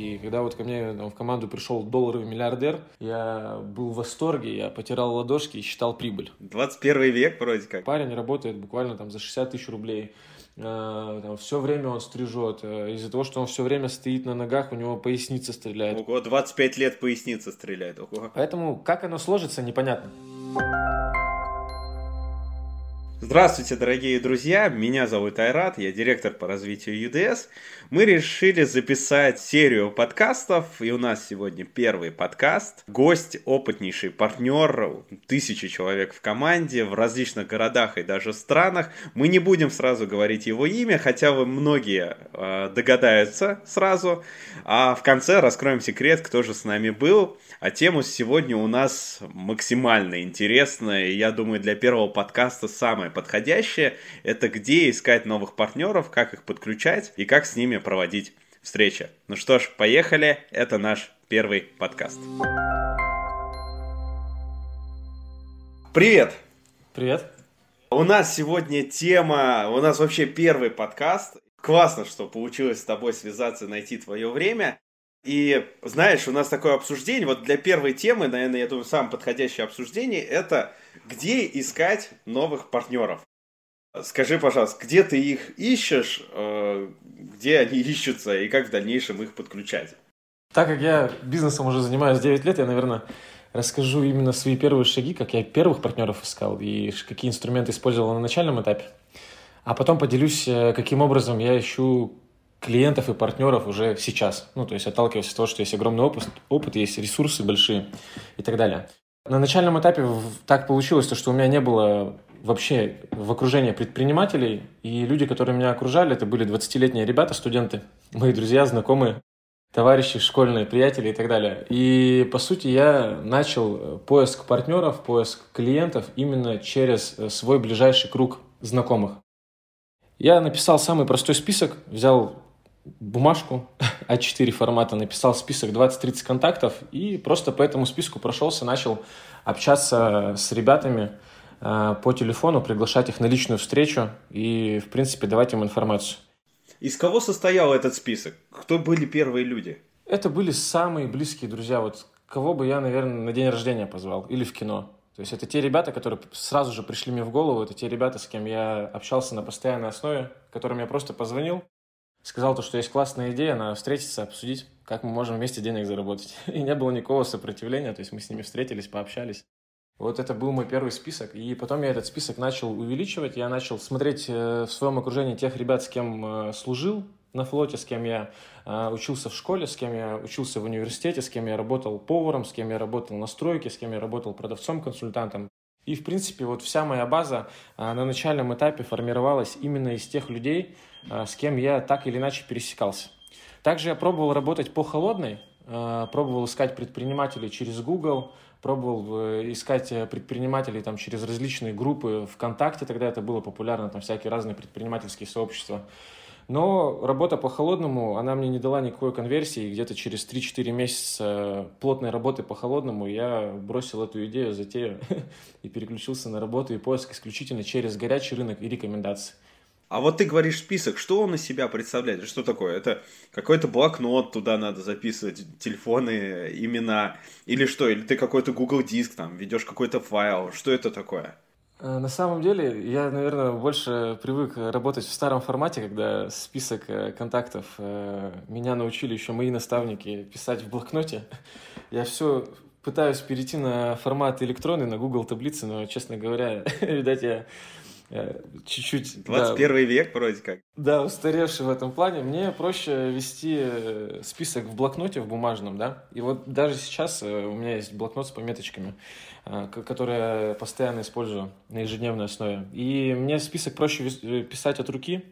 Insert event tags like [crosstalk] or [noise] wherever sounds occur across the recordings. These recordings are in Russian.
И когда вот ко мне там, в команду пришел долларовый миллиардер, я был в восторге, я потирал ладошки и считал прибыль. 21 век вроде как. Парень работает буквально там за 60 тысяч рублей. Э, там, все время он стрижет. Э, из-за того, что он все время стоит на ногах, у него поясница стреляет. Ого, 25 лет поясница стреляет. Ого. Поэтому как оно сложится, непонятно. Здравствуйте, дорогие друзья! Меня зовут Айрат, я директор по развитию UDS. Мы решили записать серию подкастов, и у нас сегодня первый подкаст. Гость, опытнейший партнер, тысячи человек в команде, в различных городах и даже странах. Мы не будем сразу говорить его имя, хотя вы многие э, догадаются сразу. А в конце раскроем секрет, кто же с нами был. А тема сегодня у нас максимально интересная, и я думаю, для первого подкаста самая самое подходящее. Это где искать новых партнеров, как их подключать и как с ними проводить встречи. Ну что ж, поехали. Это наш первый подкаст. Привет! Привет! У нас сегодня тема, у нас вообще первый подкаст. Классно, что получилось с тобой связаться, найти твое время. И знаешь, у нас такое обсуждение, вот для первой темы, наверное, я думаю, самое подходящее обсуждение, это где искать новых партнеров. Скажи, пожалуйста, где ты их ищешь, э, где они [laughs] ищутся и как в дальнейшем их подключать? Так как я бизнесом уже занимаюсь 9 лет, я, наверное, расскажу именно свои первые шаги, как я первых партнеров искал и какие инструменты использовал на начальном этапе. А потом поделюсь, э, каким образом я ищу клиентов и партнеров уже сейчас. Ну, то есть отталкиваясь от того, что есть огромный опыт, опыт, есть ресурсы большие и так далее. На начальном этапе так получилось, то, что у меня не было вообще в окружении предпринимателей, и люди, которые меня окружали, это были 20-летние ребята, студенты, мои друзья, знакомые, товарищи, школьные, приятели и так далее. И, по сути, я начал поиск партнеров, поиск клиентов именно через свой ближайший круг знакомых. Я написал самый простой список, взял бумажку [laughs] А4 формата, написал список 20-30 контактов и просто по этому списку прошелся, начал общаться с ребятами э, по телефону, приглашать их на личную встречу и, в принципе, давать им информацию. Из кого состоял этот список? Кто были первые люди? Это были самые близкие друзья. Вот кого бы я, наверное, на день рождения позвал или в кино. То есть это те ребята, которые сразу же пришли мне в голову, это те ребята, с кем я общался на постоянной основе, которым я просто позвонил, сказал то, что есть классная идея, надо встретиться, обсудить, как мы можем вместе денег заработать. [laughs] И не было никакого сопротивления, то есть мы с ними встретились, пообщались. Вот это был мой первый список. И потом я этот список начал увеличивать. Я начал смотреть э, в своем окружении тех ребят, с кем э, служил на флоте, с кем я э, учился в школе, с кем я учился в университете, с кем я работал поваром, с кем я работал на стройке, с кем я работал продавцом, консультантом. И, в принципе, вот вся моя база на начальном этапе формировалась именно из тех людей, Э, с кем я так или иначе пересекался. Также я пробовал работать по холодной, э, пробовал искать предпринимателей через Google, пробовал э, искать предпринимателей там, через различные группы ВКонтакте, тогда это было популярно, там всякие разные предпринимательские сообщества. Но работа по холодному, она мне не дала никакой конверсии. Где-то через 3-4 месяца плотной работы по холодному я бросил эту идею, затею [laughs] и переключился на работу и поиск исключительно через горячий рынок и рекомендации. А вот ты говоришь список, что он из себя представляет? Что такое? Это какой-то блокнот, туда надо записывать телефоны, имена, или что? Или ты какой-то Google диск там, ведешь какой-то файл, что это такое? Э, на самом деле, я, наверное, больше привык работать в старом формате, когда список э, контактов э, меня научили еще мои наставники писать в блокноте. [laughs] Я все пытаюсь перейти на формат электронный, на Google таблицы, но, честно говоря, [laughs] видать, я чуть-чуть... 21 да, век вроде как. Да, устаревший в этом плане. Мне проще вести э, список в блокноте, в бумажном, да. И вот даже сейчас э, у меня есть блокнот с пометочками, который я постоянно использую на ежедневной основе. И мне список проще писать от руки,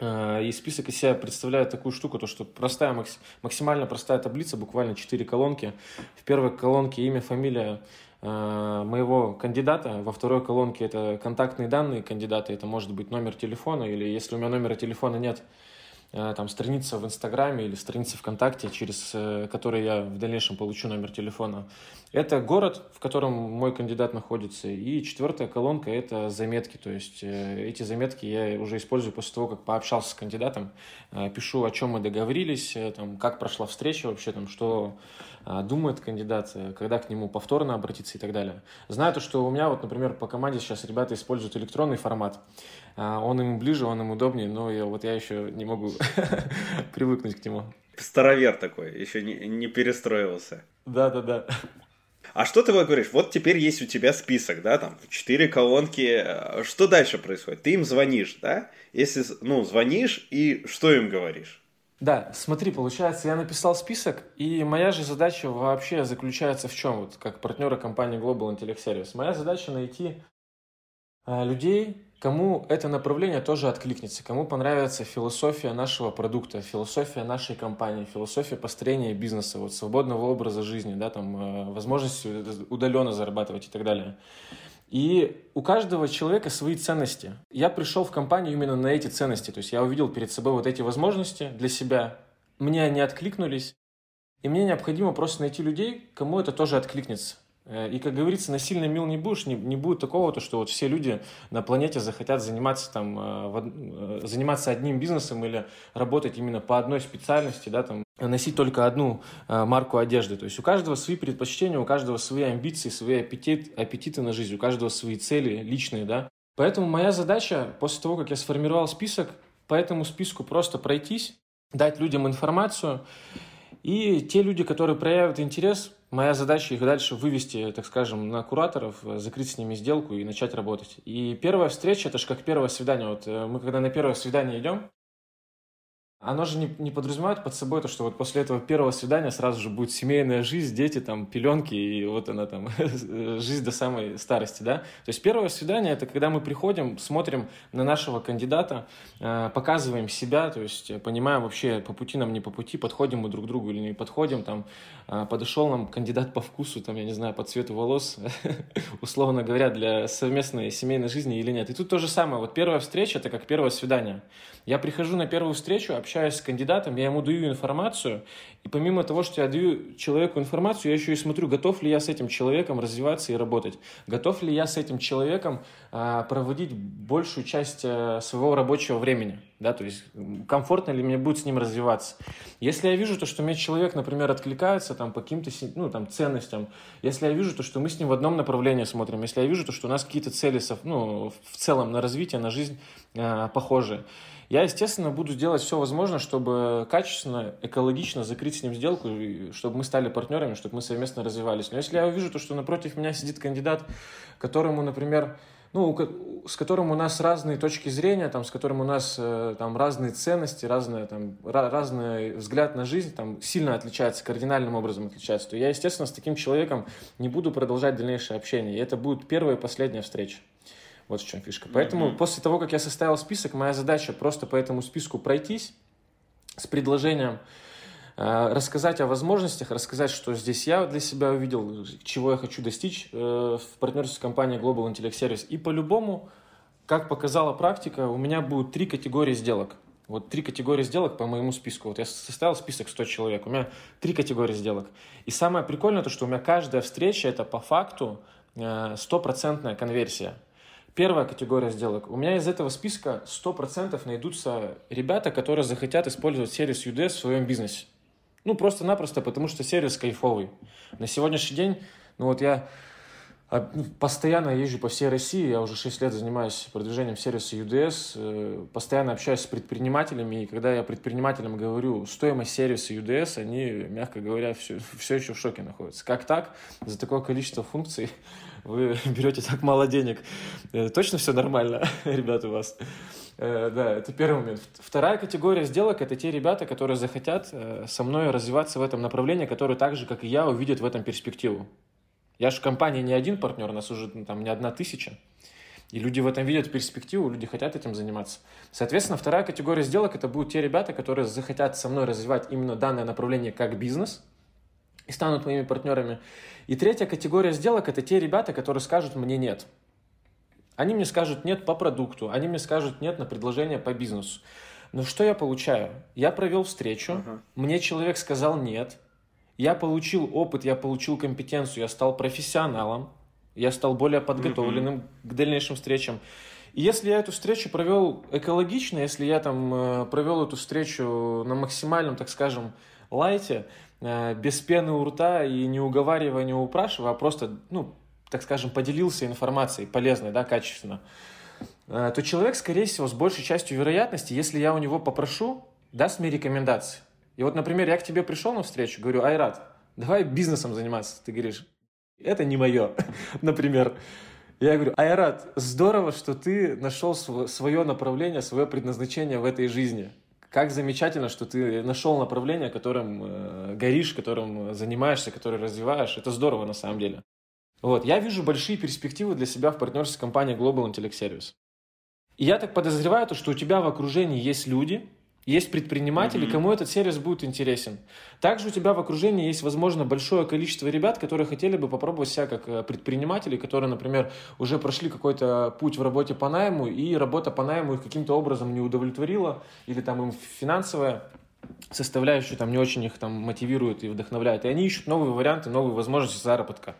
и список из себя представляет такую штуку, то что простая, максимально простая таблица, буквально 4 колонки. В первой колонке имя, фамилия, Э, моего кандидата. Во второй колонке это контактные данные кандидата, это может быть номер телефона, или если у меня номера телефона нет, там страница в Инстаграме или страница ВКонтакте, через которые я в дальнейшем получу номер телефона. Это город, в котором мой кандидат находится. И четвертая колонка – это заметки. То есть эти заметки я уже использую после того, как пообщался с кандидатом. Пишу, о чем мы договорились, там, как прошла встреча вообще, там, что думает кандидат, когда к нему повторно обратиться и так далее. Знаю то, что у меня вот, например, по команде сейчас ребята используют электронный формат. А, он им ближе, он им удобнее, но я, вот я еще не могу [laughs] привыкнуть к нему. Старовер такой, еще не, не перестроился. Да-да-да. А что ты говоришь? Вот теперь есть у тебя список, да, там, четыре колонки. Что дальше происходит? Ты им звонишь, да? Если, ну, звонишь, и что им говоришь? Да, смотри, получается, я написал список, и моя же задача вообще заключается в чем? Вот как партнера компании Global Intellect Service. Моя задача найти людей, кому это направление тоже откликнется, кому понравится философия нашего продукта, философия нашей компании, философия построения бизнеса, вот свободного образа жизни, да, там, а, возможность удаленно зарабатывать и так далее. И у каждого человека свои ценности. Я пришел в компанию именно на эти ценности. То есть я увидел перед собой вот эти возможности для себя. Мне они откликнулись. И мне необходимо просто найти людей, кому это тоже откликнется. Э, и, как говорится, насильно мил не будешь, не, не будет такого, то, что вот все люди на планете захотят заниматься, там, э, э, заниматься одним бизнесом или работать именно по одной специальности, да, там, носить только одну марку одежды. То есть у каждого свои предпочтения, у каждого свои амбиции, свои аппетит, аппетиты на жизнь, у каждого свои цели личные, да. Поэтому моя задача, после того, как я сформировал список, по этому списку просто пройтись, дать людям информацию, и те люди, которые проявят интерес, Моя задача их дальше вывести, так скажем, на кураторов, закрыть с ними сделку и начать работать. И первая встреча, это же как первое свидание. Вот э, мы когда на первое свидание идем, оно же не, не подразумевает под собой то, что вот после этого первого свидания сразу же будет семейная жизнь, дети, там, пеленки, и вот она там, [laughs] жизнь до самой старости, да. То есть первое свидание – это когда мы приходим, смотрим на нашего кандидата, э, показываем себя, то есть понимаем вообще, по пути нам, не по пути, подходим мы друг к другу или не подходим, там, э, подошел нам кандидат по вкусу, там, я не знаю, по цвету волос, [laughs] условно говоря, для совместной семейной жизни или нет. И тут то же самое, вот первая встреча – это как первое свидание. Я прихожу на первую встречу, общаюсь общаюсь с кандидатом, я ему даю информацию, и помимо того, что я даю человеку информацию, я еще и смотрю, готов ли я с этим человеком развиваться и работать, готов ли я с этим человеком а, проводить большую часть а, своего рабочего времени, да, то есть комфортно ли мне будет с ним развиваться. Если я вижу то, что мне человек, например, откликается там по каким-то ну, там, ценностям, если я вижу то, что мы с ним в одном направлении смотрим, если я вижу то, что у нас какие-то цели ну, в целом на развитие, на жизнь а, похожие, я, естественно, буду делать все возможное, чтобы качественно, экологично закрыть с ним сделку, чтобы мы стали партнерами, чтобы мы совместно развивались. Но если я увижу то, что напротив меня сидит кандидат, которому, например, ну, с которым у нас разные точки зрения, там, с которым у нас э, там, разные ценности, разные, там, разный взгляд на жизнь там, сильно отличается, кардинальным образом отличается, то я, естественно, с таким человеком не буду продолжать дальнейшее общение. И это будет первая и последняя встреча. Вот в чем фишка. Поэтому mm-hmm. после того, как я составил список, моя задача просто по этому списку пройтись с предложением э, рассказать о возможностях, рассказать, что здесь я для себя увидел, чего я хочу достичь э, в партнерстве с компанией Global Intellect Service. И по-любому, как показала практика, у меня будут три категории сделок. Вот три категории сделок по моему списку. Вот я составил список 100 человек, у меня три категории сделок. И самое прикольное то, что у меня каждая встреча это по факту э, стопроцентная конверсия. Первая категория сделок. У меня из этого списка 100% найдутся ребята, которые захотят использовать сервис UDS в своем бизнесе. Ну, просто-напросто, потому что сервис кайфовый. На сегодняшний день, ну вот я постоянно езжу по всей России, я уже 6 лет занимаюсь продвижением сервиса UDS, э, постоянно общаюсь с предпринимателями, и когда я предпринимателям говорю стоимость сервиса UDS, они, мягко говоря, все, все еще в шоке находятся. Как так? За такое количество функций [laughs] вы берете так мало денег. Э, точно все нормально, [laughs] ребята, у вас? Э, да, это первый момент. Вторая категория сделок – это те ребята, которые захотят со мной развиваться в этом направлении, которые так же, как и я, увидят в этом перспективу. Я же в компании не один партнер, у нас уже ну, там не одна тысяча. И люди в этом видят перспективу, люди хотят этим заниматься. Соответственно, вторая категория сделок – это будут те ребята, которые захотят со мной развивать именно данное направление как бизнес и станут моими партнерами. И третья категория сделок – это те ребята, которые скажут мне «нет». Они мне скажут «нет» по продукту, они мне скажут «нет» на предложение по бизнесу. Но что я получаю? Я провел встречу, Ага. мне человек сказал нет, я получил опыт, я получил компетенцию, я стал профессионалом, я стал более подготовленным к дальнейшим встречам. И если я эту встречу провел экологично, если я там э, провел эту встречу на максимальном, так скажем, лайте, э, без пены у рта и не уговаривая, не упрашивая, а просто, ну, так скажем, поделился информацией полезной, да, качественно, э, то человек, скорее всего, с большей частью вероятности, если я у него попрошу, даст мне рекомендации. И вот, например, я к тебе пришел на встречу, говорю, Айрат, давай бизнесом заниматься. Ты говоришь, это не мое, [laughs] например. Я говорю, Айрат, здорово, что ты нашел свое направление, свое предназначение в этой жизни. Как замечательно, что ты нашел направление, которым э, горишь, которым занимаешься, которое развиваешь. Это здорово на самом деле. Вот. Я вижу большие перспективы для себя в партнерстве с компанией Global Intellect Service. И я так подозреваю, что у тебя в окружении есть люди, есть предприниматели, mm-hmm. кому этот сервис будет интересен. Также у тебя в окружении есть, возможно, большое количество ребят, которые хотели бы попробовать себя как э, предприниматели, которые, например, уже прошли какой-то путь в работе по найму, и работа по найму их каким-то образом не удовлетворила, или там им финансовая составляющая там не очень их там мотивирует и вдохновляет. И они ищут новые варианты, новые возможности заработка.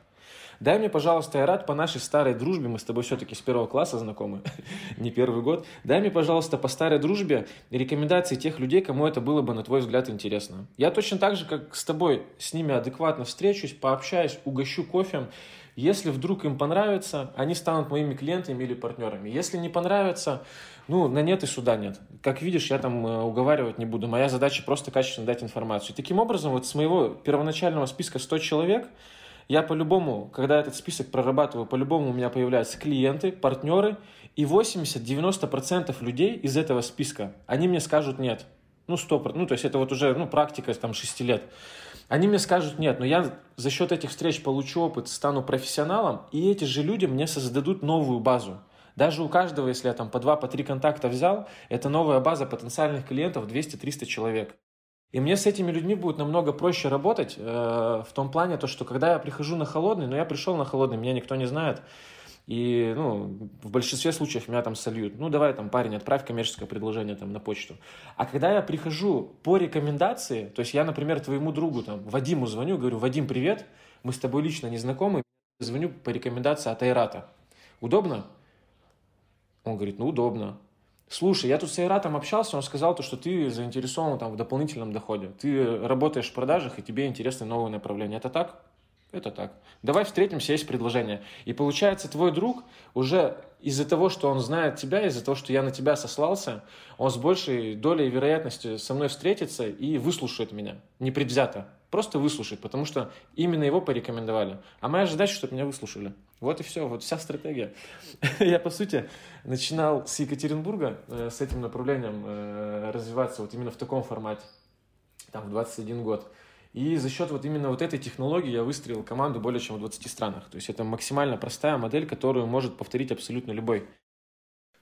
Дай мне, пожалуйста, Айрат, по нашей старой дружбе, мы с тобой все-таки с первого класса знакомы, [laughs] не первый год, дай мне, пожалуйста, по старой дружбе рекомендации тех людей, кому это было бы, на твой взгляд, интересно. Я точно так же, как с тобой, с ними адекватно встречусь, пообщаюсь, угощу кофем. Если вдруг им понравится, они станут моими клиентами или партнерами. Если не понравится, ну, на нет и суда нет. Как видишь, я там э, уговаривать не буду. Моя задача просто качественно дать информацию. Таким образом, вот с моего первоначального списка 100 человек – я по-любому, когда этот список прорабатываю, по-любому у меня появляются клиенты, партнеры, и 80-90% людей из этого списка, они мне скажут нет. Ну, стоп, ну, то есть это вот уже, ну, практика там 6 лет. Они мне скажут нет, но я за счет этих встреч получу опыт, стану профессионалом, и эти же люди мне создадут новую базу. Даже у каждого, если я там по два, по три контакта взял, это новая база потенциальных клиентов 200-300 человек. И мне с этими людьми будет намного проще работать э, в том плане, то, что когда я прихожу на холодный, но я пришел на холодный, меня никто не знает, и, ну, в большинстве случаев меня там сольют. Ну, давай там, парень, отправь коммерческое предложение там на почту. А когда я прихожу по рекомендации, то есть я, например, твоему другу, там, Вадиму звоню, говорю, Вадим, привет, мы с тобой лично не знакомы, звоню по рекомендации от Айрата. Удобно? Он говорит, ну, удобно. Слушай, я тут с Айратом общался, он сказал, то, что ты заинтересован там, в дополнительном доходе. Ты работаешь в продажах, и тебе интересны новые направления. Это так? Это так. Давай встретимся, есть предложение. И получается, твой друг уже из-за того, что он знает тебя, из-за того, что я на тебя сослался, он с большей долей вероятности со мной встретится и выслушает меня. Непредвзято. Просто выслушает, потому что именно его порекомендовали. А моя задача, чтобы меня выслушали. Вот и все, вот вся стратегия. [laughs] Я, по сути, начинал с Екатеринбурга, э, с этим направлением э, развиваться вот именно в таком формате, там, в 21 год. И за счет вот именно вот этой технологии я выстроил команду более чем в 20 странах. То есть это максимально простая модель, которую может повторить абсолютно любой.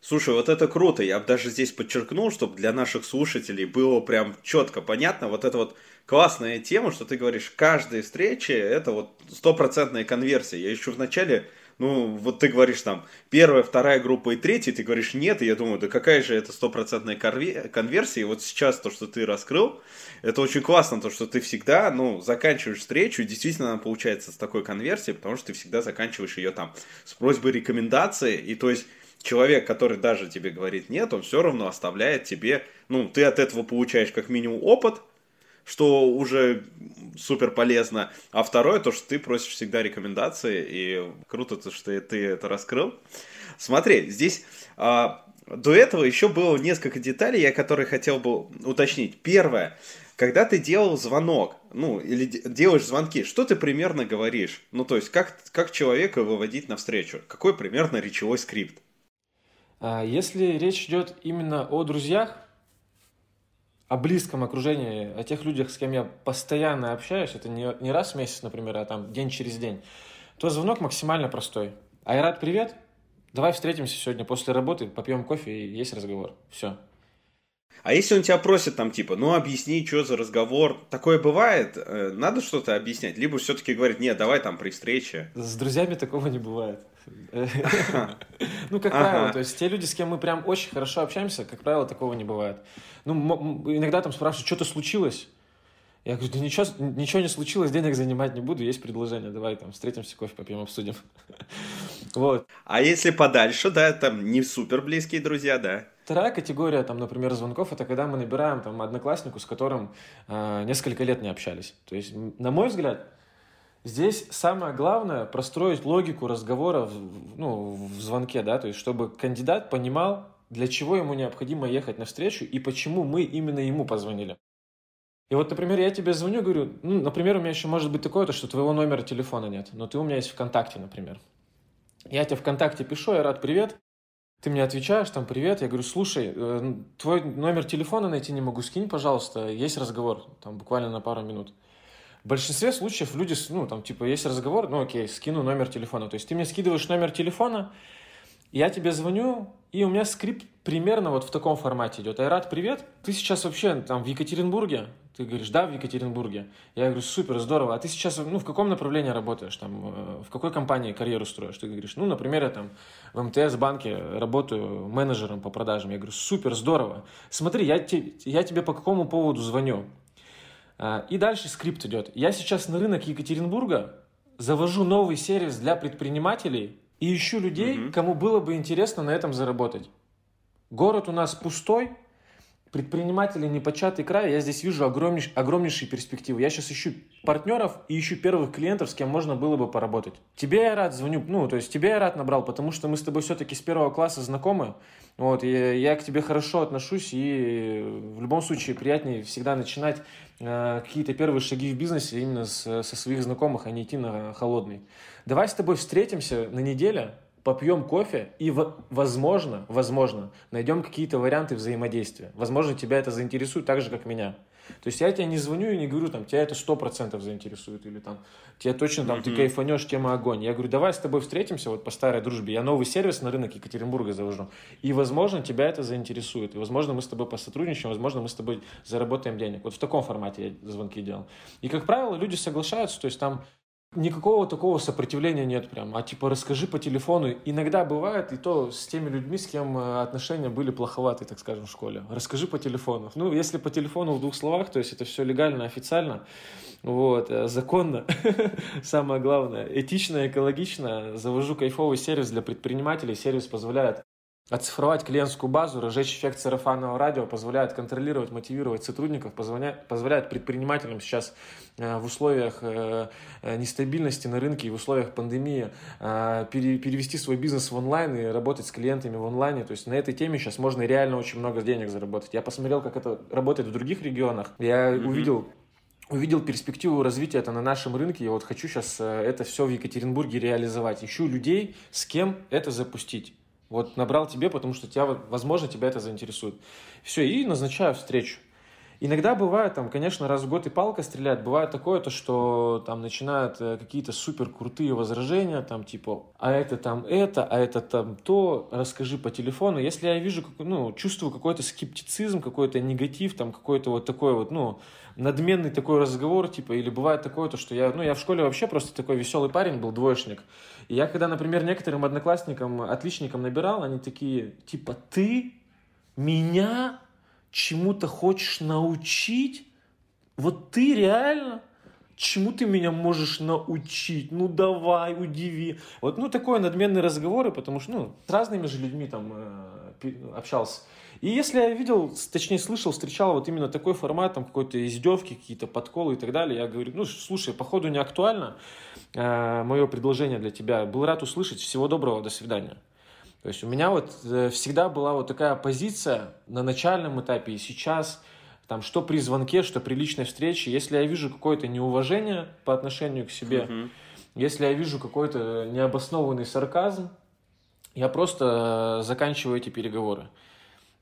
Слушай, вот это круто. Я бы даже здесь подчеркнул, чтобы для наших слушателей было прям четко понятно. Вот это вот классная тема, что ты говоришь, каждая встреча это вот стопроцентная конверсия. Я еще вначале ну, вот ты говоришь там, первая, вторая группа и третья, ты говоришь нет, и я думаю, да какая же это стопроцентная конверсия, и вот сейчас то, что ты раскрыл, это очень классно, то, что ты всегда, ну, заканчиваешь встречу, и действительно она получается с такой конверсией, потому что ты всегда заканчиваешь ее там с просьбой рекомендации, и то есть человек, который даже тебе говорит нет, он все равно оставляет тебе, ну, ты от этого получаешь как минимум опыт, что уже супер полезно. А второе, то, что ты просишь всегда рекомендации, и круто, то, что ты это раскрыл. Смотри, здесь а, до этого еще было несколько деталей, я которые хотел бы уточнить. Первое, когда ты делал звонок, ну, или делаешь звонки, что ты примерно говоришь? Ну, то есть, как, как человека выводить на встречу? Какой примерно речевой скрипт? А, если речь идет именно о друзьях, о близком окружении, о тех людях, с кем я постоянно общаюсь, это не, не раз в месяц, например, а там день через день, то звонок максимально простой. Айрат, привет, давай встретимся сегодня после работы, попьем кофе и есть разговор. Все. А если он тебя просит там типа, ну объясни, что за разговор, такое бывает, э, надо что-то объяснять, либо все-таки говорит, нет, давай там при встрече. С друзьями такого не бывает. [laughs] Ну, как правило, то есть те люди, с кем мы прям очень хорошо общаемся, как правило, такого не бывает. Ну, иногда там спрашивают, что-то случилось? Я говорю, да ничего, ничего не случилось, денег занимать не буду, есть предложение, давай там встретимся, кофе попьем, обсудим. [laughs] вот. А если подальше, да, там не супер близкие друзья, да? Вторая категория, там, например, звонков, это когда мы набираем там однокласснику, с которым э, несколько лет не общались. То есть, на мой взгляд, здесь самое главное простроить логику разговора в, ну, в звонке, да, то есть, чтобы кандидат понимал, для чего ему необходимо ехать на встречу и почему мы именно ему позвонили. И вот, например, я тебе звоню, говорю, ну, например, у меня еще может быть такое, то, что твоего номера телефона нет, но ты у меня есть ВКонтакте, например. Я тебе ВКонтакте пишу, я рад, привет. Ты мне отвечаешь, там, привет. Я говорю, слушай, э, твой номер телефона найти не могу, скинь, пожалуйста, есть разговор, там, буквально на пару минут. В большинстве случаев люди, ну, там, типа, есть разговор, ну, окей, скину номер телефона. То есть ты мне скидываешь номер телефона, я тебе звоню, и у меня скрипт примерно вот в таком формате идет. Айрат, привет, ты сейчас вообще там в Екатеринбурге? Ты говоришь, да, в Екатеринбурге. Я говорю, супер, здорово. А ты сейчас, ну, в каком направлении работаешь? Там, э, в какой компании карьеру строишь? Ты говоришь, ну, например, я там в МТС банке работаю менеджером по продажам. Я говорю, супер, здорово. Смотри, я, те, я тебе по какому поводу звоню? А, и дальше скрипт идет. Я сейчас на рынок Екатеринбурга завожу новый сервис для предпринимателей и ищу людей, mm-hmm. кому было бы интересно на этом заработать. Город у нас пустой, предприниматели непочатый край, я здесь вижу огромнейш, огромнейшие перспективы. Я сейчас ищу партнеров и ищу первых клиентов, с кем можно было бы поработать. Тебе я рад звоню, ну, то есть тебе я рад набрал, потому что мы с тобой все-таки с первого класса знакомы. Вот, и я к тебе хорошо отношусь, и в любом случае приятнее всегда начинать какие-то первые шаги в бизнесе именно с, со своих знакомых, а не идти на холодный. Давай с тобой встретимся на неделе, попьем кофе и, возможно, возможно, найдем какие-то варианты взаимодействия. Возможно, тебя это заинтересует так же, как меня. То есть я тебе не звоню и не говорю, там, тебя это сто процентов заинтересует, или там, тебя точно там, mm-hmm. ты кайфанешь, тема огонь. Я говорю, давай с тобой встретимся вот по старой дружбе. Я новый сервис на рынок Екатеринбурга завожу. И, возможно, тебя это заинтересует. И, возможно, мы с тобой посотрудничаем, возможно, мы с тобой заработаем денег. Вот в таком формате я звонки делал. И, как правило, люди соглашаются, то есть там Никакого такого сопротивления нет прям. А типа расскажи по телефону. Иногда бывает и то с теми людьми, с кем э, отношения были плоховатые, так скажем, в школе. Расскажи по телефону. Ну, если по телефону в двух словах, то есть это все легально, официально, вот, э, законно, [laughs] самое главное, этично, экологично. Завожу кайфовый сервис для предпринимателей. Сервис позволяет Оцифровать клиентскую базу, разжечь эффект сарафанного радио позволяет контролировать, мотивировать сотрудников, позволяет, позволяет предпринимателям сейчас э, в условиях э, э, нестабильности на рынке и в условиях пандемии перевести свой бизнес в онлайн и работать с клиентами в онлайне. То есть на этой теме сейчас можно реально очень много денег заработать. Я посмотрел, как это работает в других регионах. Я mm-hmm. увидел увидел перспективу развития это на нашем рынке, и вот хочу сейчас это все в Екатеринбурге реализовать. Ищу людей, с кем это запустить. Вот набрал тебе, потому что тебя, возможно, тебя это заинтересует. Все, и назначаю встречу. Иногда бывает, там, конечно, раз в год и палка стреляет. Бывает такое, то, что там начинают э, какие-то супер крутые возражения, там, типа, а это там это, а это там то, расскажи по телефону. Если я вижу, ну, чувствую какой-то скептицизм, какой-то негатив, там, какой-то вот такой вот, ну, надменный такой разговор, типа, или бывает такое, то, что я, ну, я в школе вообще просто такой веселый парень был, двоечник. И я когда, например, некоторым одноклассникам, отличникам набирал, они такие, типа, ты меня чему-то хочешь научить? Вот ты реально? Чему ты меня можешь научить? Ну давай, удиви. Вот, ну, такое надменные разговоры, потому что, ну, с разными же людьми там э, общался. И если я видел, точнее слышал, встречал вот именно такой формат, там какой-то издевки, какие-то подколы и так далее, я говорю, ну, слушай, походу не актуально э, мое предложение для тебя. Был рад услышать. Всего доброго, до свидания. То есть у меня вот э, всегда была вот такая позиция на начальном этапе и сейчас, там, что при звонке, что при личной встрече, если я вижу какое-то неуважение по отношению к себе, uh-huh. если я вижу какой-то необоснованный сарказм, я просто э, заканчиваю эти переговоры.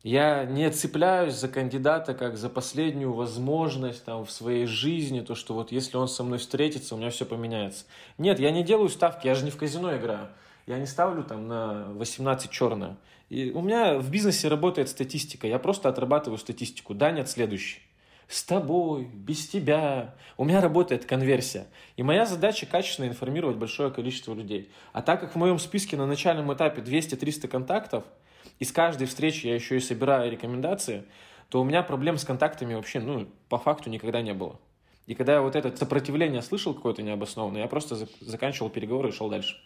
Я не цепляюсь за кандидата как за последнюю возможность там, в своей жизни, то, что вот если он со мной встретится, у меня все поменяется. Нет, я не делаю ставки, я же не в казино играю. Я не ставлю там на 18 черное. И у меня в бизнесе работает статистика. Я просто отрабатываю статистику. Да, нет, следующий. С тобой, без тебя. У меня работает конверсия. И моя задача качественно информировать большое количество людей. А так как в моем списке на начальном этапе 200-300 контактов, и с каждой встречи я еще и собираю рекомендации, то у меня проблем с контактами вообще, ну, по факту никогда не было. И когда я вот это сопротивление слышал какое-то необоснованное, я просто заканчивал переговоры и шел дальше.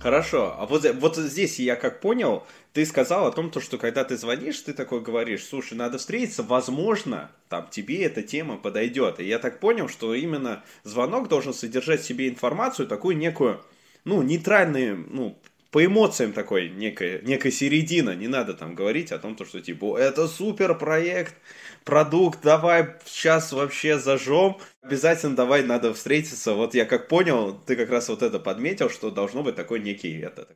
Хорошо, а вот, вот здесь я как понял, ты сказал о том, то, что когда ты звонишь, ты такой говоришь, слушай, надо встретиться, возможно, там тебе эта тема подойдет. И я так понял, что именно звонок должен содержать в себе информацию, такую некую, ну, нейтральную, ну, по эмоциям такой некая, некая середина. Не надо там говорить о том, что типа это супер проект, продукт, давай сейчас вообще зажжем. Обязательно давай надо встретиться. Вот я как понял, ты как раз вот это подметил, что должно быть такой некий это.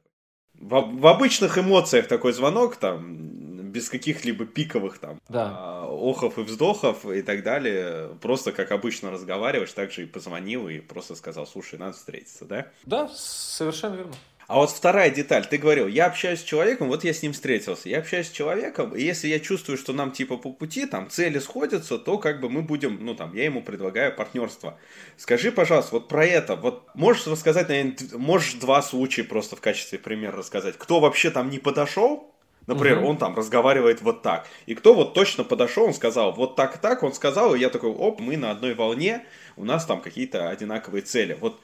В, в обычных эмоциях такой звонок там без каких-либо пиковых там да. а, охов и вздохов и так далее. Просто как обычно разговариваешь, так же и позвонил и просто сказал, слушай, надо встретиться, да? Да, совершенно верно. А вот вторая деталь, ты говорил, я общаюсь с человеком, вот я с ним встретился, я общаюсь с человеком, и если я чувствую, что нам типа по пути, там цели сходятся, то как бы мы будем, ну там, я ему предлагаю партнерство. Скажи, пожалуйста, вот про это, вот можешь рассказать, наверное, можешь два случая просто в качестве примера рассказать, кто вообще там не подошел, Например, угу. он там разговаривает вот так. И кто вот точно подошел, он сказал, вот так так, он сказал, и я такой, оп, мы на одной волне, у нас там какие-то одинаковые цели. Вот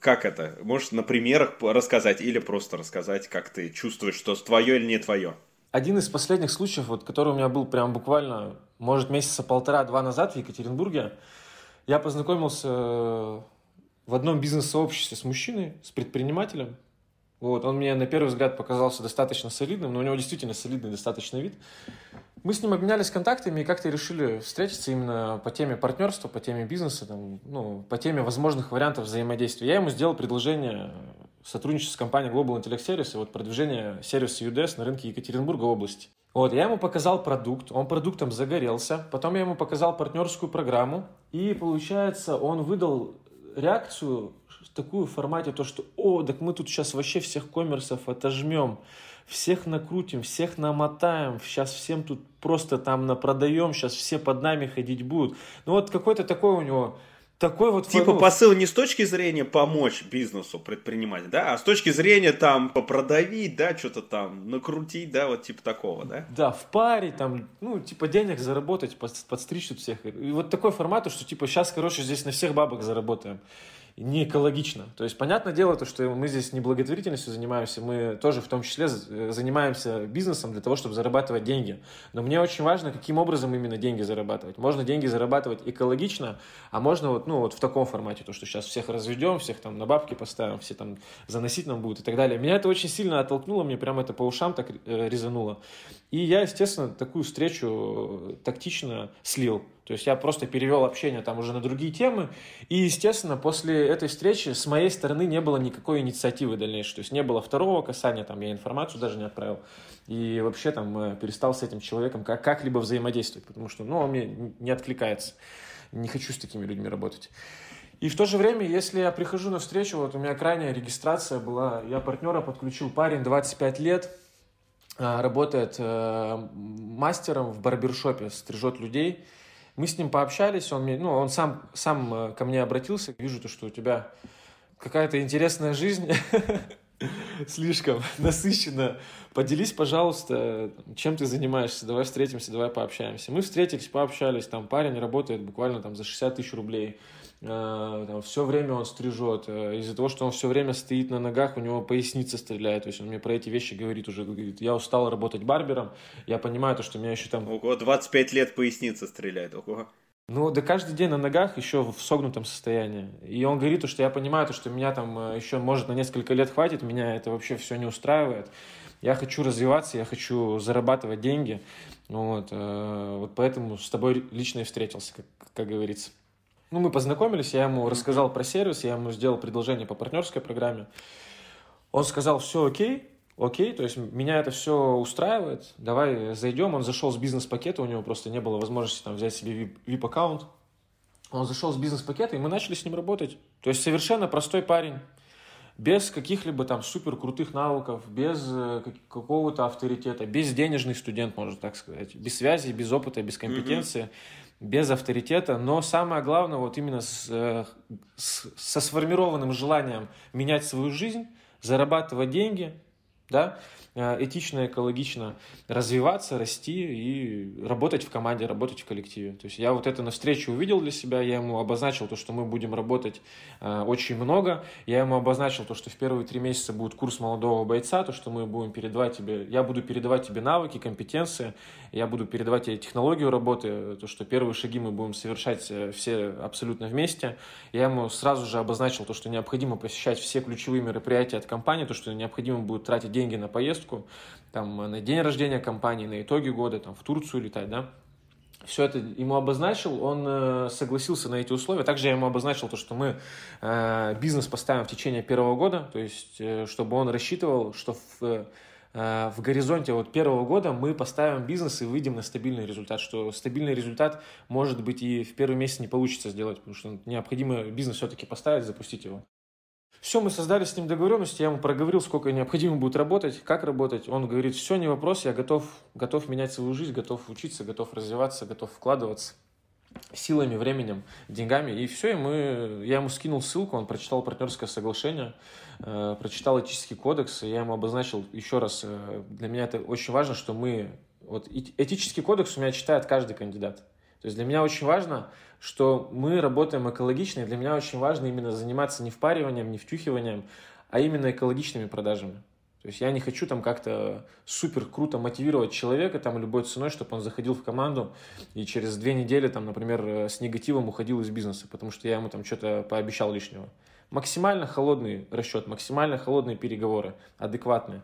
как это? Можешь на примерах рассказать или просто рассказать, как ты чувствуешь, что твое или не твое? Один из последних случаев, вот, который у меня был прям буквально, может, месяца полтора-два назад в Екатеринбурге, я познакомился в одном бизнес-сообществе с мужчиной, с предпринимателем. Вот, он мне на первый взгляд показался достаточно солидным, но у него действительно солидный достаточно вид. Мы с ним обменялись контактами и как-то решили встретиться именно по теме партнерства, по теме бизнеса, там, ну, по теме возможных вариантов взаимодействия. Я ему сделал предложение сотрудничества с компанией Global Intellect Service вот продвижение сервиса UDS на рынке Екатеринбурга области. Вот, я ему показал продукт, он продуктом загорелся, потом я ему показал партнерскую программу, и получается, он выдал реакцию такую в формате, то, что, о, так мы тут сейчас вообще всех коммерсов отожмем, всех накрутим, всех намотаем, сейчас всем тут просто там напродаем, сейчас все под нами ходить будут. Ну вот какой-то такой у него такой вот... Типа ну, посыл не с точки зрения помочь бизнесу, предпринимать, да, а с точки зрения там попродавить, да, что-то там накрутить, да, вот типа такого, да? Да, в паре там, ну, типа денег заработать, подстричь тут всех. И вот такой формат, что типа сейчас, короче, здесь на всех бабок заработаем не экологично. То есть, понятное дело, то, что мы здесь не благотворительностью занимаемся, мы тоже в том числе э, занимаемся бизнесом для того, чтобы зарабатывать деньги. Но мне очень важно, каким образом именно деньги зарабатывать. Можно деньги зарабатывать экологично, а можно вот, ну, вот в таком формате, то, что сейчас всех разведем, всех там на бабки поставим, все там заносить нам будут и так далее. Меня это очень сильно оттолкнуло, мне прямо это по ушам так э, резануло. И я, естественно, такую встречу тактично слил. То есть я просто перевел общение там уже на другие темы. И, естественно, после этой встречи с моей стороны не было никакой инициативы дальнейшей. То есть не было второго касания, там я информацию даже не отправил. И вообще там э, перестал с этим человеком как- как-либо взаимодействовать, потому что, ну, он мне не откликается. Не хочу с такими людьми работать. И в то же время, если я прихожу на встречу, вот у меня крайняя регистрация была, я партнера подключил, парень 25 лет, э, работает э, мастером в барбершопе, стрижет людей, мы с ним пообщались, он, мне, ну, он сам, сам э, ко мне обратился, вижу то, что у тебя какая-то интересная жизнь, [laughs] слишком насыщенно. Поделись, пожалуйста, чем ты занимаешься, давай встретимся, давай пообщаемся. Мы встретились, пообщались, там парень работает буквально там за 60 тысяч рублей там, все время он стрижет, э, из-за того, что он все время стоит на ногах, у него поясница стреляет, то есть он мне про эти вещи говорит уже, говорит, я устал работать барбером, я понимаю то, что у меня еще там... Ого, 25 лет поясница стреляет, ого. Ну, да каждый день на ногах еще в согнутом состоянии. И он говорит, что я понимаю, то, что меня там э, еще, может, на несколько лет хватит, меня это вообще все не устраивает. Я хочу развиваться, я хочу зарабатывать деньги. Вот, вот поэтому с тобой лично и встретился, как, как говорится. Ну, мы познакомились, я ему рассказал про сервис, я ему сделал предложение по партнерской программе. Он сказал, все окей, окей, то есть меня это все устраивает, давай зайдем. Он зашел с бизнес-пакета, у него просто не было возможности там взять себе VIP-аккаунт. Он зашел с бизнес-пакета, и мы начали с ним работать. То есть совершенно простой парень, без каких-либо там супер крутых навыков, без э, какого-то авторитета, без денежный студент, можно так сказать, без связи, без опыта, без компетенции, mm-hmm. Без авторитета. Но самое главное, вот именно с, э, с, со сформированным желанием менять свою жизнь, зарабатывать деньги, да, Э, этично, экологично развиваться, расти и работать в команде, работать в коллективе. То есть я вот это на встрече увидел для себя, я ему обозначил то, что мы будем работать э, очень много, я ему обозначил то, что в первые три месяца будет курс молодого бойца, то, что мы будем передавать тебе, я буду передавать тебе навыки, компетенции, я буду передавать тебе технологию работы, то, что первые шаги мы будем совершать э, все абсолютно вместе. Я ему сразу же обозначил то, что необходимо посещать все ключевые мероприятия от компании, то, что необходимо будет тратить деньги на поездку, там, на день рождения компании, на итоге года, там, в Турцию летать, да, все это ему обозначил, он э, согласился на эти условия. Также я ему обозначил то, что мы э, бизнес поставим в течение первого года, то есть, э, чтобы он рассчитывал, что в, э, в горизонте вот первого года мы поставим бизнес и выйдем на стабильный результат, что стабильный результат, может быть, и в первый месяц не получится сделать, потому что необходимо бизнес все-таки поставить, запустить его. Все, мы создали с ним договоренность, я ему проговорил, сколько необходимо будет работать, как работать. Он говорит, все, не вопрос, я готов, готов менять свою жизнь, готов учиться, готов развиваться, готов вкладываться силами, временем, деньгами. И все, и мы, я ему скинул ссылку, он прочитал партнерское соглашение, э, прочитал этический кодекс, и я ему обозначил еще раз, э, для меня это очень важно, что мы... Вот этический кодекс у меня читает каждый кандидат. То есть для меня очень важно, что мы работаем экологично, и для меня очень важно именно заниматься не впариванием, не втюхиванием, а именно экологичными продажами. То есть я не хочу там как-то супер круто мотивировать человека там любой ценой, чтобы он заходил в команду и через две недели там, например, с негативом уходил из бизнеса, потому что я ему там что-то пообещал лишнего. Максимально холодный расчет, максимально холодные переговоры, адекватные.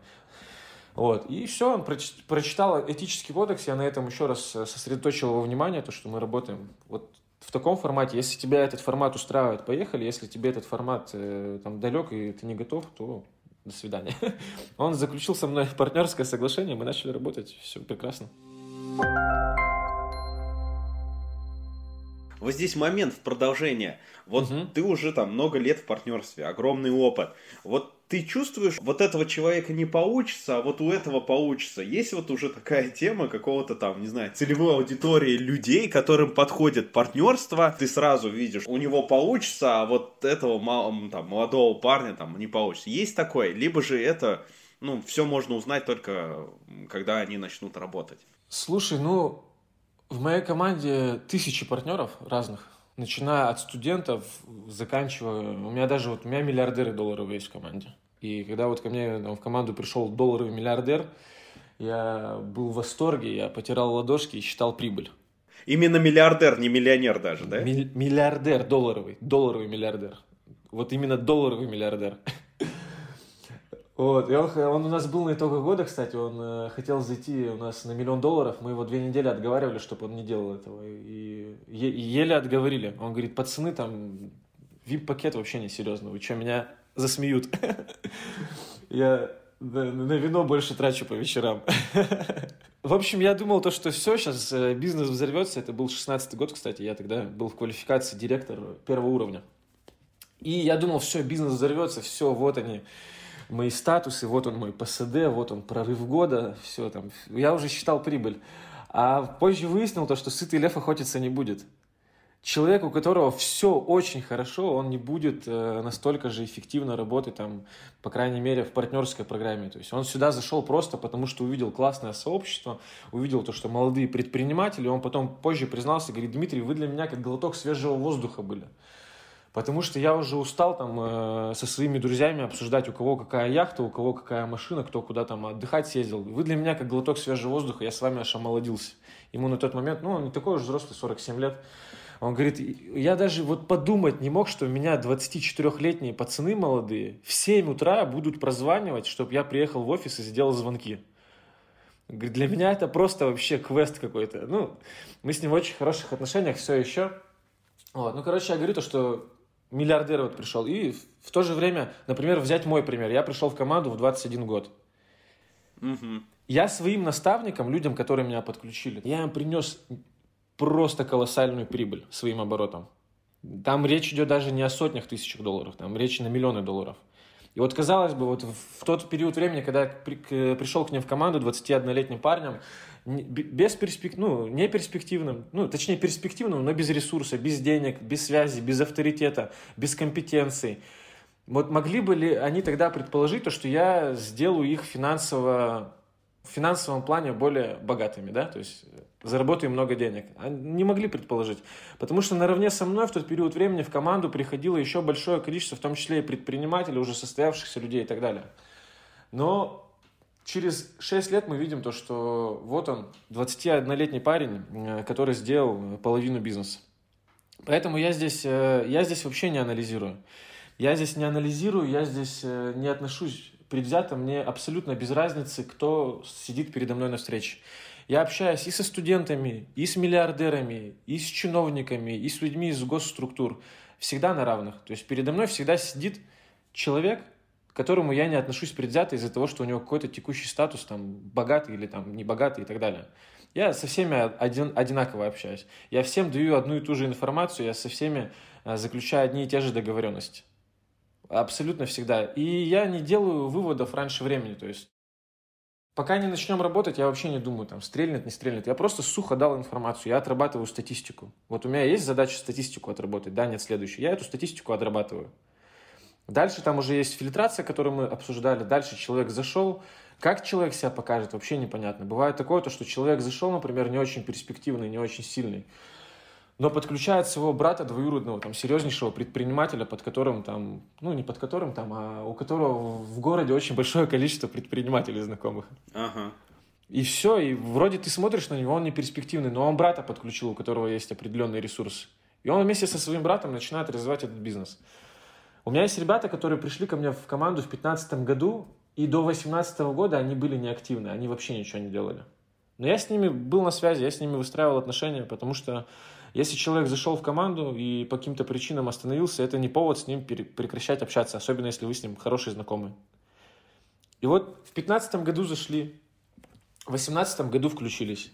Вот. И все, он прочитал этический кодекс, я на этом еще раз сосредоточил его внимание, то, что мы работаем вот в таком формате. Если тебя этот формат устраивает, поехали. Если тебе этот формат э, там далек и ты не готов, то до свидания. [laughs] Он заключил со мной партнерское соглашение, мы начали работать, все прекрасно. Вот здесь момент в продолжение. Вот угу. ты уже там много лет в партнерстве, огромный опыт. Вот ты чувствуешь, вот этого человека не получится, а вот у этого получится. Есть вот уже такая тема какого-то там, не знаю, целевой аудитории людей, которым подходит партнерство. Ты сразу видишь, у него получится, а вот этого там, молодого парня там не получится. Есть такое? Либо же это, ну, все можно узнать только, когда они начнут работать. Слушай, ну, в моей команде тысячи партнеров разных, начиная от студентов, заканчивая... У меня даже вот у меня миллиардеры долларов есть в команде. И когда вот ко мне там, в команду пришел долларовый миллиардер, я был в восторге, я потирал ладошки и считал прибыль. Именно миллиардер, не миллионер даже, да? Миллиардер долларовый, долларовый миллиардер. Вот именно долларовый миллиардер. Вот, и он, он у нас был на итоге года, кстати, он э, хотел зайти у нас на миллион долларов, мы его две недели отговаривали, чтобы он не делал этого, и, и, и еле отговорили. Он говорит, пацаны, там, вип-пакет вообще не серьезно, вы что, меня засмеют? [laughs] Я на, вино больше трачу по вечерам. [laughs] В общем, я думал то, что все, сейчас э, бизнес взорвется. Это был 16 год, кстати. Я тогда был в квалификации директор первого уровня. И я думал, все, бизнес взорвется, все, вот они, мои статусы, вот он мой ПСД, вот он прорыв года, все там. Я уже считал прибыль. А позже выяснил то, что сытый лев охотиться не будет. Человек, у которого все очень хорошо, он не будет э, настолько же эффективно работать, там, по крайней мере, в партнерской программе. То есть он сюда зашел просто потому, что увидел классное сообщество, увидел то, что молодые предприниматели, он потом позже признался, говорит, Дмитрий, вы для меня как глоток свежего воздуха были. Потому что я уже устал там э, со своими друзьями обсуждать, у кого какая яхта, у кого какая машина, кто куда там отдыхать съездил. Вы для меня как глоток свежего воздуха, я с вами аж омолодился. Ему на тот момент, ну, он не такой уж взрослый, 47 лет. Он говорит, я даже вот подумать не мог, что меня 24-летние пацаны молодые в 7 утра будут прозванивать, чтобы я приехал в офис и сделал звонки. Говорит, для меня это просто вообще квест какой-то. Ну, мы с ним в очень хороших отношениях все еще. Вот. Ну, короче, я говорю то, что миллиардер вот пришел. И в то же время, например, взять мой пример. Я пришел в команду в 21 год. Угу. Я своим наставникам, людям, которые меня подключили, я им принес просто колоссальную прибыль своим оборотом. Там речь идет даже не о сотнях тысячах долларов, там речь на миллионы долларов. И вот, казалось бы, вот в тот период времени, когда я пришел к ним в команду 21-летним парнем, без перспек... ну, не перспективным, ну, точнее, перспективным, но без ресурса, без денег, без связи, без авторитета, без компетенций. Вот могли бы ли они тогда предположить то, что я сделаю их финансово, в финансовом плане более богатыми, да, то есть заработаю много денег. Они не могли предположить. Потому что наравне со мной в тот период времени в команду приходило еще большое количество, в том числе и предпринимателей, уже состоявшихся людей и так далее. Но через 6 лет мы видим то, что вот он, 21-летний парень, э, который сделал половину бизнеса. Поэтому я здесь, э, я здесь вообще не анализирую. Я здесь не анализирую, я здесь э, не отношусь предвзято, мне абсолютно без разницы, кто сидит передо мной на встрече. Я общаюсь и со студентами, и с миллиардерами, и с чиновниками, и с людьми из госструктур. Всегда на равных. То есть передо мной всегда сидит человек, к которому я не отношусь предвзято из-за того, что у него какой-то текущий статус, там, богатый или там, не богатый и так далее. Я со всеми один, одинаково общаюсь. Я всем даю одну и ту же информацию, я со всеми э, заключаю одни и те же договоренности. Абсолютно всегда. И я не делаю выводов раньше времени. То есть Пока не начнем работать, я вообще не думаю, там, стрельнет, не стрельнет. Я просто сухо дал информацию, я отрабатываю статистику. Вот у меня есть задача статистику отработать, да, нет, следующий. Я эту статистику отрабатываю. Дальше там уже есть фильтрация, которую мы обсуждали. Дальше человек зашел. Как человек себя покажет, вообще непонятно. Бывает такое, то, что человек зашел, например, не очень перспективный, не очень сильный но подключает своего брата двоюродного, там, серьезнейшего предпринимателя, под которым там, ну, не под которым там, а у которого в городе очень большое количество предпринимателей знакомых. Ага. И все, и вроде ты смотришь на него, он не перспективный, но он брата подключил, у которого есть определенный ресурс. И он вместе со своим братом начинает развивать этот бизнес. У меня есть ребята, которые пришли ко мне в команду в 2015 году, и до 2018 года они были неактивны, они вообще ничего не делали. Но я с ними был на связи, я с ними выстраивал отношения, потому что если человек зашел в команду и по каким-то причинам остановился, это не повод с ним прекращать общаться, особенно если вы с ним хорошие знакомые. И вот в 2015 году зашли, в 2018 году включились.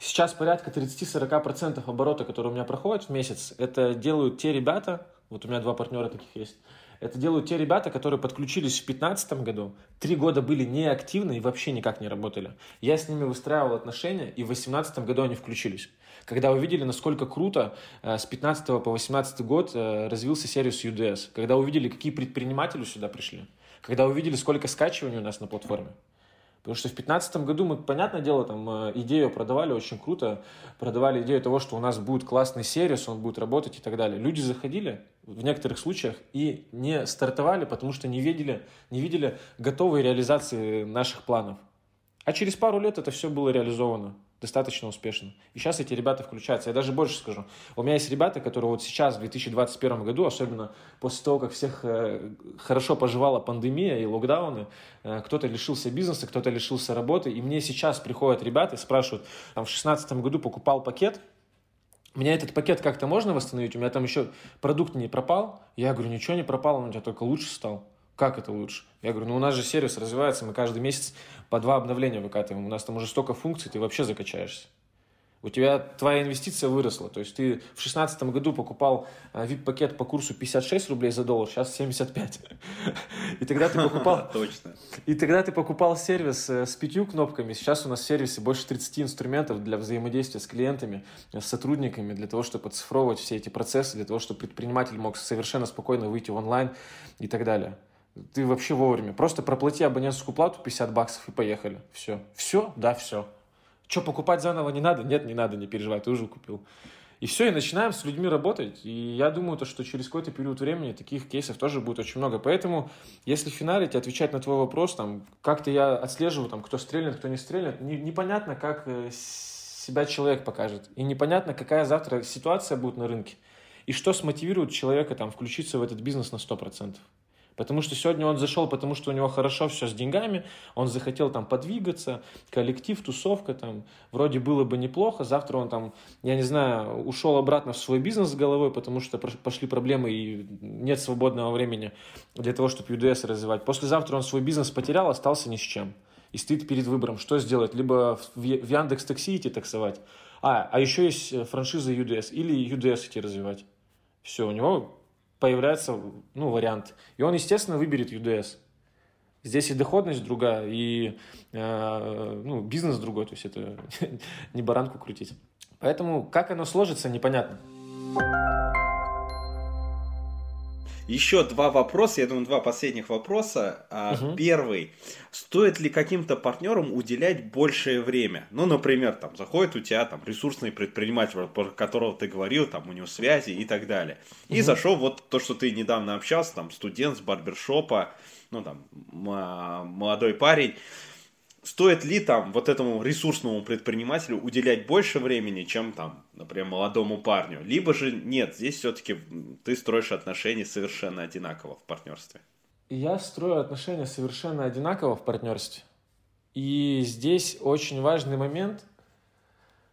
Сейчас порядка 30-40% оборота, которые у меня проходят в месяц, это делают те ребята, вот у меня два партнера таких есть, это делают те ребята, которые подключились в 2015 году, три года были неактивны и вообще никак не работали. Я с ними выстраивал отношения, и в 2018 году они включились. Когда увидели, насколько круто э, с 15 по 18 год э, развился сервис UDS, когда увидели, какие предприниматели сюда пришли, когда увидели, сколько скачиваний у нас на платформе. Потому что в 2015 году мы, понятное дело, там э, идею продавали очень круто, продавали идею того, что у нас будет классный сервис, он будет работать и так далее. Люди заходили в некоторых случаях и не стартовали, потому что не видели, не видели готовой реализации наших планов. А через пару лет это все было реализовано достаточно успешно. И сейчас эти ребята включаются. Я даже больше скажу. У меня есть ребята, которые вот сейчас, в 2021 году, особенно после того, как всех э, хорошо поживала пандемия и локдауны, э, кто-то лишился бизнеса, кто-то лишился работы, и мне сейчас приходят ребята и спрашивают, там, в 2016 году покупал пакет, мне этот пакет как-то можно восстановить? У меня там еще продукт не пропал. Я говорю, ничего не пропало, он у тебя только лучше стал. Как это лучше? Я говорю, ну у нас же сервис развивается, мы каждый месяц по два обновления выкатываем. У нас там уже столько функций, ты вообще закачаешься у тебя твоя инвестиция выросла. То есть ты в 2016 году покупал VIP-пакет по курсу 56 рублей за доллар, сейчас 75. [laughs] И тогда ты [laughs] покупал... Точно. И тогда ты покупал сервис э, с пятью кнопками. Сейчас у нас в сервисе больше 30 инструментов для взаимодействия с клиентами, э, с сотрудниками, для того, чтобы оцифровывать все эти процессы, для того, чтобы предприниматель мог совершенно спокойно выйти в онлайн и так далее. Ты вообще вовремя. Просто проплати абонентскую плату 50 баксов и поехали. Все. Все? Да, все. Что, покупать заново не надо? Нет, не надо, не переживай, ты уже купил. И все, и начинаем с людьми работать. И я думаю, то, что через какой-то период времени таких кейсов тоже будет очень много. Поэтому, если финалить, отвечать на твой вопрос, там, как-то я отслеживаю, там, кто стрельнет, кто не стрельнет, не, непонятно, как э, себя человек покажет. И непонятно, какая завтра ситуация будет на рынке. И что смотивирует человека там, включиться в этот бизнес на 100%. Потому что сегодня он зашел, потому что у него хорошо все с деньгами, он захотел там подвигаться, коллектив, тусовка там, вроде было бы неплохо, завтра он там, я не знаю, ушел обратно в свой бизнес с головой, потому что пошли проблемы и нет свободного времени для того, чтобы UDS развивать. Послезавтра он свой бизнес потерял, остался ни с чем. И стоит перед выбором, что сделать, либо в Яндекс Такси идти таксовать, а, а еще есть франшиза UDS, или UDS идти развивать. Все, у него появляется ну, вариант. И он, естественно, выберет UDS. Здесь и доходность другая, и э, ну, бизнес другой, то есть это [laughs] не баранку крутить. Поэтому как оно сложится, непонятно. Еще два вопроса, я думаю, два последних вопроса. Угу. Первый. Стоит ли каким-то партнерам уделять большее время? Ну, например, там заходит у тебя там ресурсный предприниматель, про которого ты говорил, там у него связи и так далее. И угу. зашел вот то, что ты недавно общался, там студент с барбершопа, ну там молодой парень стоит ли там вот этому ресурсному предпринимателю уделять больше времени, чем там, например, молодому парню? Либо же нет, здесь все-таки ты строишь отношения совершенно одинаково в партнерстве. Я строю отношения совершенно одинаково в партнерстве. И здесь очень важный момент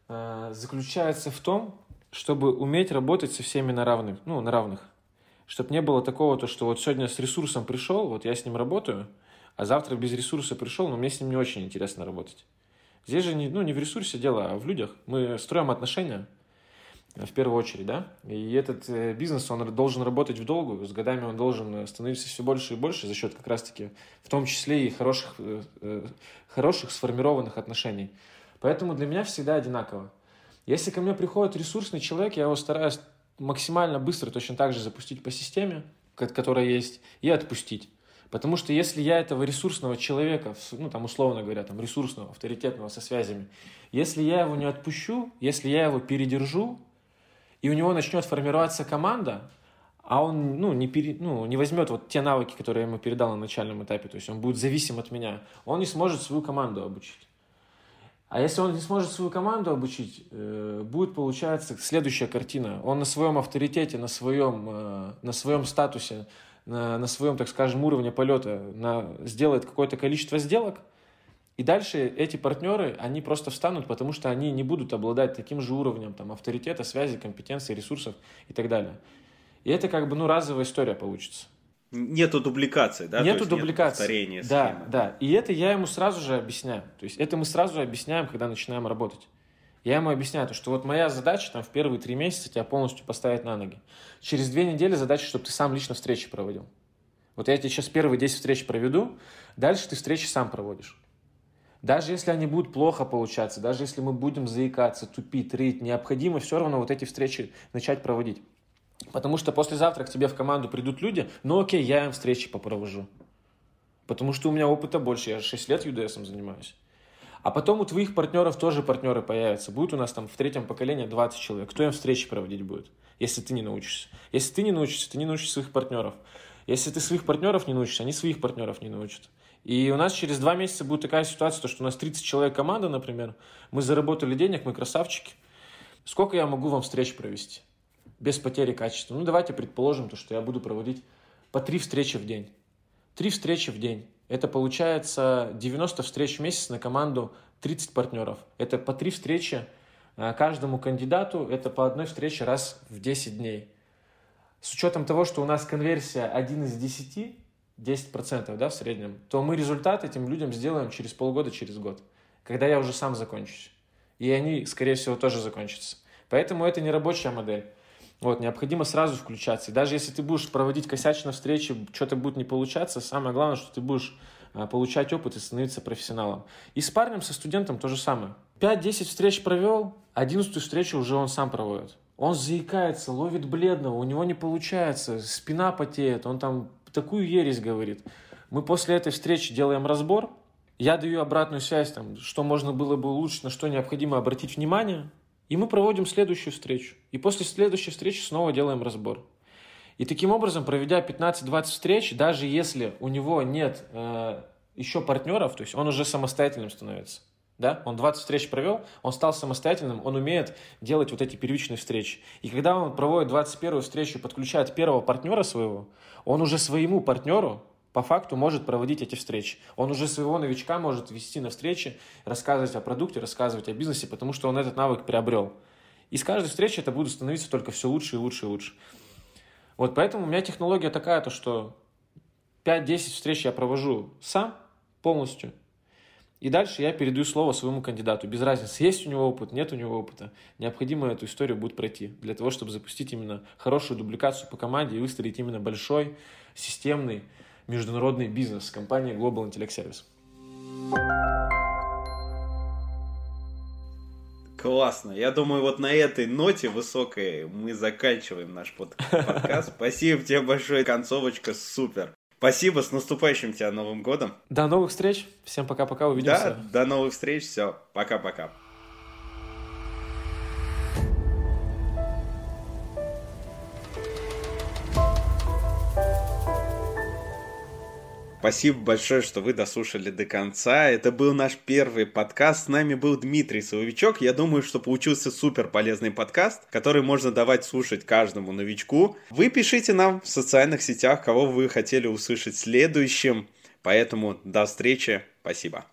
э, заключается в том, чтобы уметь работать со всеми на равных, ну, на равных. Чтобы не было такого, то, что вот сегодня с ресурсом пришел, вот я с ним работаю – а завтра без ресурса пришел, но мне с ним не очень интересно работать. Здесь же не, ну, не в ресурсе дело, а в людях. Мы строим отношения, э, в первую очередь, да, и этот э, бизнес, он должен работать в долгую, с годами он должен становиться все больше и больше за счет как раз-таки, в том числе и хороших, э, хороших сформированных отношений. Поэтому для меня всегда одинаково. Если ко мне приходит ресурсный человек, я его стараюсь максимально быстро точно так же запустить по системе, которая есть, и отпустить. Потому что если я этого ресурсного человека, ну там условно говоря, там ресурсного, авторитетного со связями, если я его не отпущу, если я его передержу, и у него начнет формироваться команда, а он ну, не, пере, ну, не возьмет вот те навыки, которые я ему передал на начальном этапе, то есть он будет зависим от меня, он не сможет свою команду обучить. А если он не сможет свою команду обучить, э, будет получаться следующая картина. Он на своем авторитете, на своем, э, на своем статусе, на, на своем, так скажем, уровне полета на, сделает какое-то количество сделок, и дальше эти партнеры, они просто встанут, потому что они не будут обладать таким же уровнем там, авторитета, связи, компетенции, ресурсов и так далее. И это как бы ну, разовая история получится. Нету дубликации, да? Нету дубликации. Нет да, схемы. да. И это я ему сразу же объясняю. То есть это мы сразу объясняем, когда начинаем работать. Я ему объясняю, то, что вот моя задача там, в первые три месяца тебя полностью поставить на ноги. Через две недели задача, чтобы ты сам лично встречи проводил. Вот я тебе сейчас первые 10 встреч проведу, дальше ты встречи сам проводишь. Даже если они будут плохо получаться, даже если мы будем заикаться, тупить, рыть, необходимо все равно вот эти встречи начать проводить. Потому что послезавтра к тебе в команду придут люди, ну окей, я им встречи попровожу. Потому что у меня опыта больше, я 6 лет UDS занимаюсь. А потом у твоих партнеров тоже партнеры появятся. Будет у нас там в третьем поколении 20 человек. Кто им встречи проводить будет, если ты не научишься? Если ты не научишься, ты не научишь своих партнеров. Если ты своих партнеров не научишься, они своих партнеров не научат. И у нас через два месяца будет такая ситуация, то, что у нас 30 человек команда, например, мы заработали денег, мы красавчики. Сколько я могу вам встреч провести? Без потери качества. Ну, давайте предположим, то, что я буду проводить по три встречи в день. Три встречи в день. Это получается 90 встреч в месяц на команду 30 партнеров. Это по три встречи э, каждому кандидату, это по одной встрече раз в 10 дней. С учетом того, что у нас конверсия 1 из 10, 10% да, в среднем, то мы результат этим людям сделаем через полгода, через год, когда я уже сам закончусь. И они, скорее всего, тоже закончатся. Поэтому это не рабочая модель. Вот, необходимо сразу включаться. И даже если ты будешь проводить косячно встречи, что-то будет не получаться, самое главное, что ты будешь а, получать опыт и становиться профессионалом. И с парнем, со студентом то же самое. 5-10 встреч провел, 11 встречу уже он сам проводит. Он заикается, ловит бледного, у него не получается, спина потеет, он там такую ересь говорит. Мы после этой встречи делаем разбор, я даю обратную связь, там, что можно было бы улучшить, на что необходимо обратить внимание, и мы проводим следующую встречу. И после следующей встречи снова делаем разбор. И таким образом, проведя 15-20 встреч, даже если у него нет э, еще партнеров, то есть он уже самостоятельным становится, да, он 20 встреч провел, он стал самостоятельным, он умеет делать вот эти первичные встречи. И когда он проводит 21 встречу, подключает первого партнера своего, он уже своему партнеру по факту может проводить эти встречи. Он уже своего новичка может вести на встречи, рассказывать о продукте, рассказывать о бизнесе, потому что он этот навык приобрел. И с каждой встречи это будет становиться только все лучше и лучше и лучше. Вот поэтому у меня технология такая, то что 5-10 встреч я провожу сам полностью. И дальше я передаю слово своему кандидату. Без разницы, есть у него опыт, нет у него опыта. Необходимо эту историю будет пройти для того, чтобы запустить именно хорошую дубликацию по команде и выстроить именно большой, системный, международный бизнес компании Global Intellect Service. Классно. Я думаю, вот на этой ноте высокой мы заканчиваем наш подкаст. Спасибо тебе большое. Концовочка супер. Спасибо, с наступающим тебя Новым годом. До новых встреч. Всем пока-пока, увидимся. Да, до новых встреч. Все, пока-пока. Спасибо большое, что вы дослушали до конца. Это был наш первый подкаст. С нами был Дмитрий Соловичок. Я думаю, что получился супер полезный подкаст, который можно давать слушать каждому новичку. Вы пишите нам в социальных сетях, кого вы хотели услышать следующим. Поэтому до встречи. Спасибо.